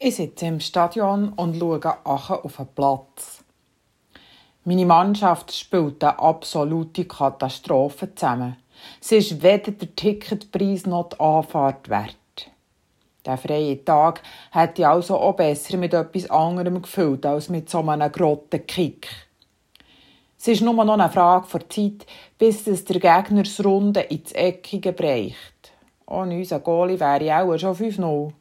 Ich sitze im Stadion und schaue achen auf den Platz. Meine Mannschaft spielt eine absolute Katastrophe zusammen. Sie ist weder der Ticketpreis noch die Anfahrt wert. Der freie Tag hätte ich also auch besser mit etwas anderem gefüllt als mit so einem grotten Kick. Es ist nur noch eine Frage der Zeit, bis es der Gegner Runde ins Eckige breicht. Ohne unseren Goalie wäre ich auch schon 5-0.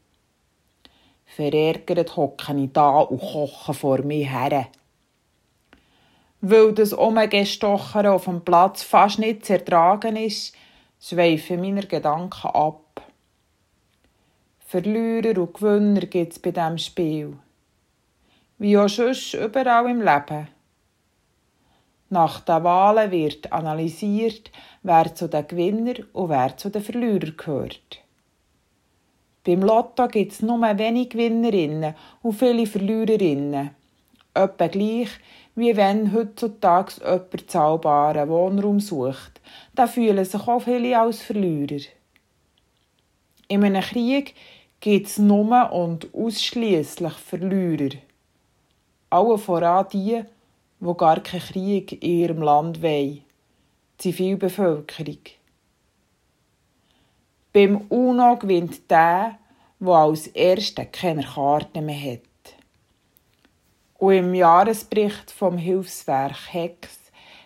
Verärgert hocke ich da und koche vor mir her. Weil das Umgestochern auf dem Platz fast nicht zu ertragen ist, schweifen meine Gedanken ab. Verlierer und Gewinner gibt es bei diesem Spiel. Wie auch sonst überall im Leben. Nach den Wahlen wird analysiert, wer zu den Gewinner und wer zu den Verlierern gehört. Beim Lotto gibt es nur wenige Gewinnerinnen und viele Verliererinnen. Etwa gleich, wie wenn heutzutage jemand zahlbaren Wohnraum sucht. Da fühlen sich auch viele als Verlierer. In einem Krieg gibt es nur und ausschließlich Verlierer. Alle voran die, wo gar keinen Krieg in ihrem Land wollen. Die Zivilbevölkerung. Beim UNO gewinnt der, der als Erster keine Karten mehr hat. Und im Jahresbericht vom Hilfswerk HEX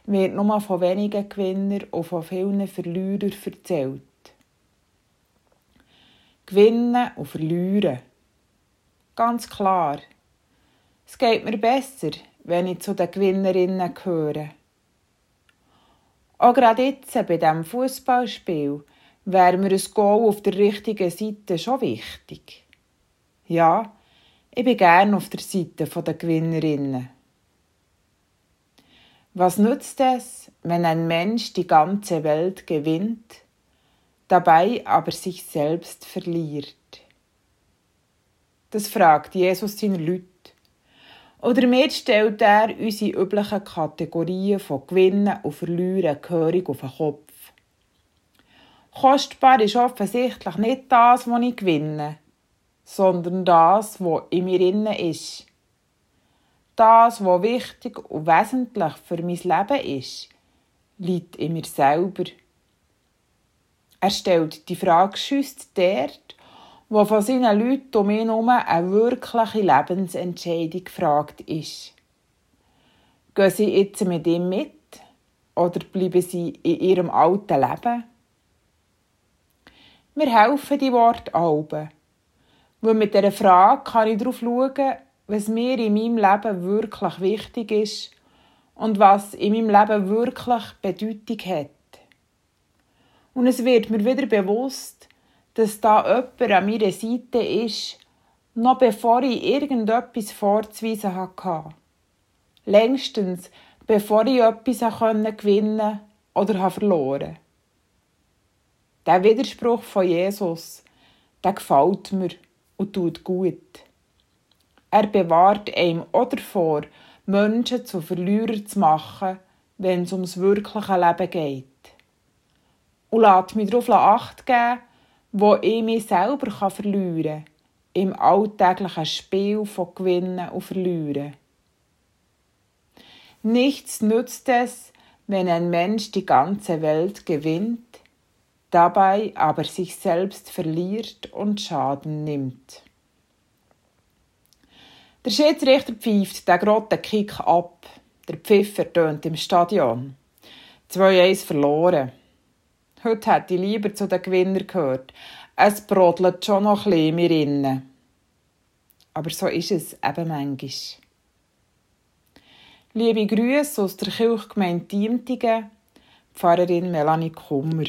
wird nur von wenigen Gewinnern und von vielen Verlierern erzählt. Gewinnen und verlieren. Ganz klar. Es geht mir besser, wenn ich zu den Gewinnerinnen gehöre. Auch gerade jetzt bei diesem Fußballspiel wäre mir ein Goal auf der richtigen Seite schon wichtig. Ja, ich bin gern auf der Seite der Gewinnerinnen. Was nützt es, wenn ein Mensch die ganze Welt gewinnt, dabei aber sich selbst verliert? Das fragt Jesus seine Leute. Oder mir stellt er unsere üblichen Kategorien von Gewinnen und Verlieren gehörig auf den Kopf. Kostbar ist offensichtlich nicht das, was ich gewinne, sondern das, was in mir innen ist. Das, was wichtig und wesentlich für mein Leben ist, liegt in mir selber. Er stellt die Frage schüsst dort, wo von seinen Leuten um ihn herum eine wirkliche Lebensentscheidung gefragt ist. Gehen sie jetzt mit ihm mit oder bleiben sie in ihrem alten Leben? Mir helfen die Worte Alben. Weil mit dieser Frage kann ich darauf schauen, was mir in meinem Leben wirklich wichtig ist und was in meinem Leben wirklich Bedeutung hat. Und es wird mir wieder bewusst, dass da jemand an meiner Seite ist, noch bevor ich irgendetwas vorzuweisen hatte. Längstens, bevor ich etwas gewinnen oder verloren Der Widerspruch von Jesus, der gefällt mir und tut gut. Er bewahrt einem auch davor, Menschen zu Verlierern zu machen, wenn es ums wirkliche Leben geht. Und lässt mich darauf Acht geben, wo ich mich selber verlieren kann, im alltäglichen Spiel von Gewinnen und Verlieren. Nichts nützt es, wenn ein Mensch die ganze Welt gewinnt, dabei aber sich selbst verliert und Schaden nimmt. Der Schiedsrichter pfeift den grotten Kick ab. Der Pfiffer tönt im Stadion. 2-1 verloren. Heute hätte ich lieber zu den Gewinnern gehört. Es brodelt schon noch ein bisschen mir innen. Aber so ist es eben manchmal. Liebe Grüße aus der Kirchgemeinde Diemtigen, Pfarrerin Melanie Kummer.